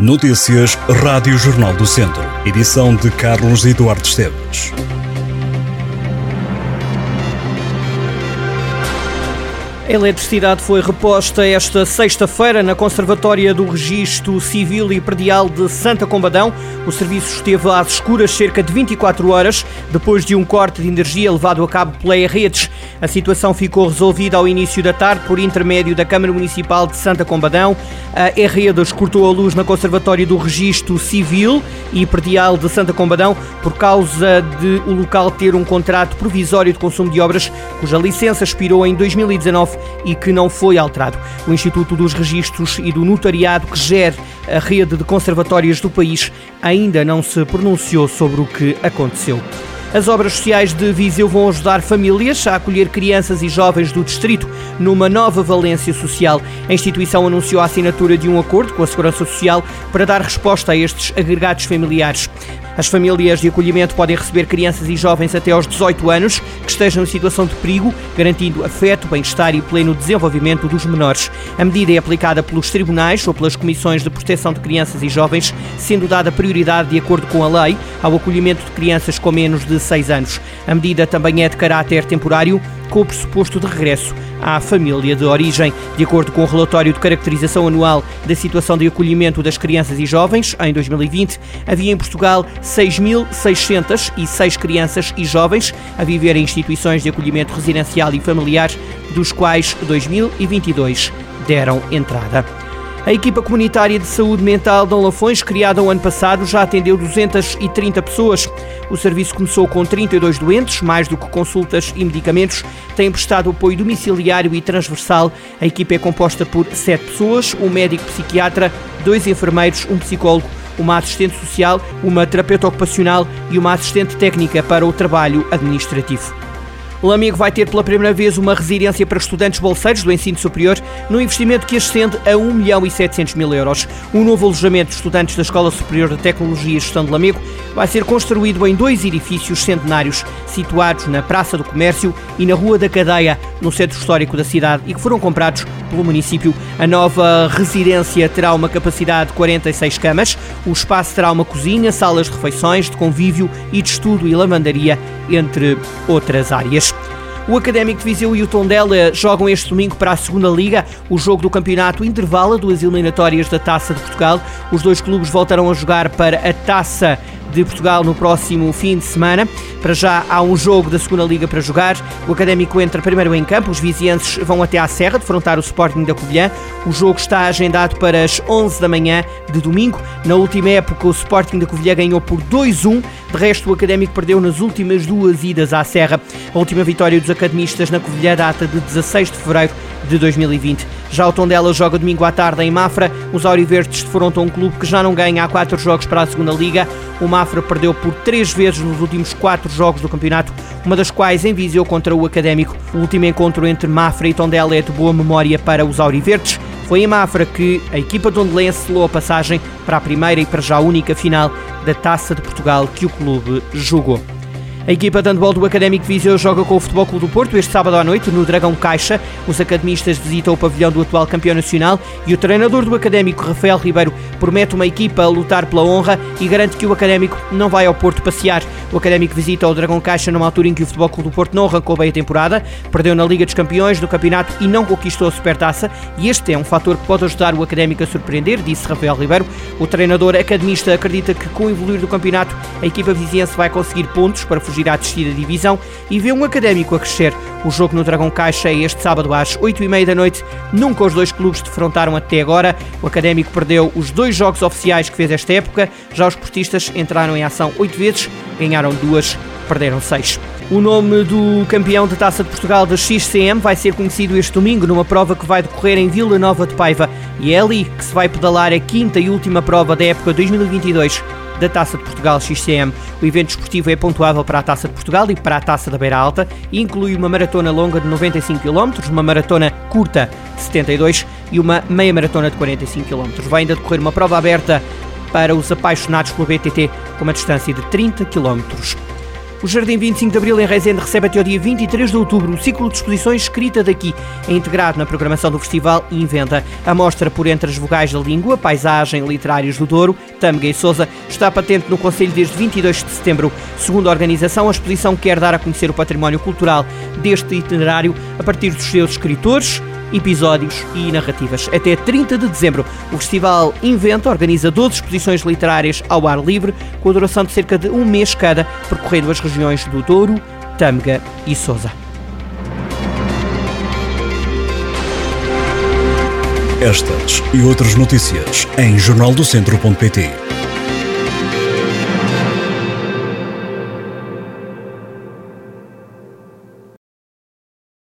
Notícias Rádio Jornal do Centro. Edição de Carlos Eduardo Esteves. A eletricidade foi reposta esta sexta-feira na Conservatória do Registro Civil e Predial de Santa Combadão. O serviço esteve às escuras cerca de 24 horas depois de um corte de energia levado a cabo pela Redes. A situação ficou resolvida ao início da tarde por intermédio da Câmara Municipal de Santa Combadão. A Redes cortou a luz na Conservatória do Registro Civil e Predial de Santa Combadão por causa de o local ter um contrato provisório de consumo de obras cuja licença expirou em 2019 e que não foi alterado. O Instituto dos Registros e do Notariado, que gera a rede de conservatórios do país, ainda não se pronunciou sobre o que aconteceu. As obras sociais de Viseu vão ajudar famílias a acolher crianças e jovens do distrito numa nova valência social. A instituição anunciou a assinatura de um acordo com a Segurança Social para dar resposta a estes agregados familiares. As famílias de acolhimento podem receber crianças e jovens até aos 18 anos que estejam em situação de perigo, garantindo afeto, bem-estar e pleno desenvolvimento dos menores. A medida é aplicada pelos tribunais ou pelas comissões de proteção de crianças e jovens, sendo dada prioridade de acordo com a lei ao acolhimento de crianças com menos de 6 anos. A medida também é de caráter temporário com o pressuposto de regresso à família de origem. De acordo com o relatório de caracterização anual da situação de acolhimento das crianças e jovens, em 2020, havia em Portugal 6.606 crianças e jovens a viver em instituições de acolhimento residencial e familiar, dos quais 2022 deram entrada. A equipa comunitária de saúde mental de Lafões, criada o ano passado, já atendeu 230 pessoas. O serviço começou com 32 doentes, mais do que consultas e medicamentos. Tem prestado apoio domiciliário e transversal. A equipa é composta por sete pessoas: um médico psiquiatra, dois enfermeiros, um psicólogo, uma assistente social, uma terapeuta ocupacional e uma assistente técnica para o trabalho administrativo. Lamego vai ter pela primeira vez uma residência para estudantes bolseiros do ensino superior, num investimento que ascende a 1 milhão e 700 mil euros. Um novo alojamento de estudantes da Escola Superior de Tecnologia e Gestão de Lamego vai ser construído em dois edifícios centenários, situados na Praça do Comércio e na Rua da Cadeia, no centro histórico da cidade, e que foram comprados pelo município. A nova residência terá uma capacidade de 46 camas. O espaço terá uma cozinha, salas de refeições, de convívio e de estudo e lavandaria, entre outras áreas. O Académico de Viseu e o Tondela jogam este domingo para a segunda Liga. O jogo do campeonato intervala duas eliminatórias da Taça de Portugal. Os dois clubes voltarão a jogar para a Taça de Portugal no próximo fim de semana. Para já há um jogo da segunda Liga para jogar. O Académico entra primeiro em campo. Os vizienses vão até à Serra defrontar o Sporting da Covilhã. O jogo está agendado para as 11 da manhã de domingo. Na última época, o Sporting da Covilhã ganhou por 2-1. De resto, o Académico perdeu nas últimas duas idas à Serra. A última vitória dos academistas na Covilhã data de 16 de fevereiro de 2020. Já o Tondela joga domingo à tarde em Mafra. Os Auriverdes defrontam um clube que já não ganha há quatro jogos para a segunda Liga. O Mafra perdeu por três vezes nos últimos quatro jogos do campeonato, uma das quais em Viseu contra o Académico. O último encontro entre Mafra e Tondela é de boa memória para os Auriverdes. Foi em Mafra que a equipa tondelense selou a passagem para a primeira e para já única final da Taça de Portugal que o clube jogou. A equipa de handball do Académico Viseu joga com o Futebol Clube do Porto este sábado à noite no Dragão Caixa. Os academistas visitam o pavilhão do atual campeão nacional e o treinador do Académico, Rafael Ribeiro, promete uma equipa a lutar pela honra e garante que o Académico não vai ao Porto passear. O Académico visita o Dragão Caixa numa altura em que o Futebol Clube do Porto não arrancou bem a temporada, perdeu na Liga dos Campeões do campeonato e não conquistou a Supertaça e este é um fator que pode ajudar o Académico a surpreender, disse Rafael Ribeiro. O treinador academista acredita que com o evoluir do campeonato a equipa viziense vai conseguir pontos para fugir à descida divisão e vê um académico a crescer. O jogo no Dragão Caixa é este sábado às 8h30 da noite. Nunca os dois clubes defrontaram até agora. O académico perdeu os dois jogos oficiais que fez esta época. Já os portistas entraram em ação oito vezes, ganharam duas, perderam seis. O nome do campeão da Taça de Portugal da XCM vai ser conhecido este domingo numa prova que vai decorrer em Vila Nova de Paiva. E é ali que se vai pedalar a quinta e última prova da época 2022 da Taça de Portugal XCM. O evento esportivo é pontuável para a Taça de Portugal e para a Taça da Beira Alta e inclui uma maratona longa de 95 km, uma maratona curta de 72 e uma meia maratona de 45 km. Vai ainda decorrer uma prova aberta para os apaixonados pelo BTT com uma distância de 30 km. O Jardim 25 de Abril em Reisende recebe até o dia 23 de outubro o ciclo de exposições Escrita daqui, é integrado na programação do festival Inventa. A mostra por entre as vogais da língua, paisagem, literários do Douro, Tâmega e Sousa está patente no Conselho desde 22 de setembro. Segundo a organização, a exposição quer dar a conhecer o património cultural deste itinerário a partir dos seus escritores, episódios e narrativas. Até 30 de dezembro, o Festival Inventa organiza 12 exposições literárias ao ar livre, com a duração de cerca de um mês cada, percorrendo as regiões do Douro, Tâmega e Sousa. Estas e outras notícias em jornaldocentro.pt.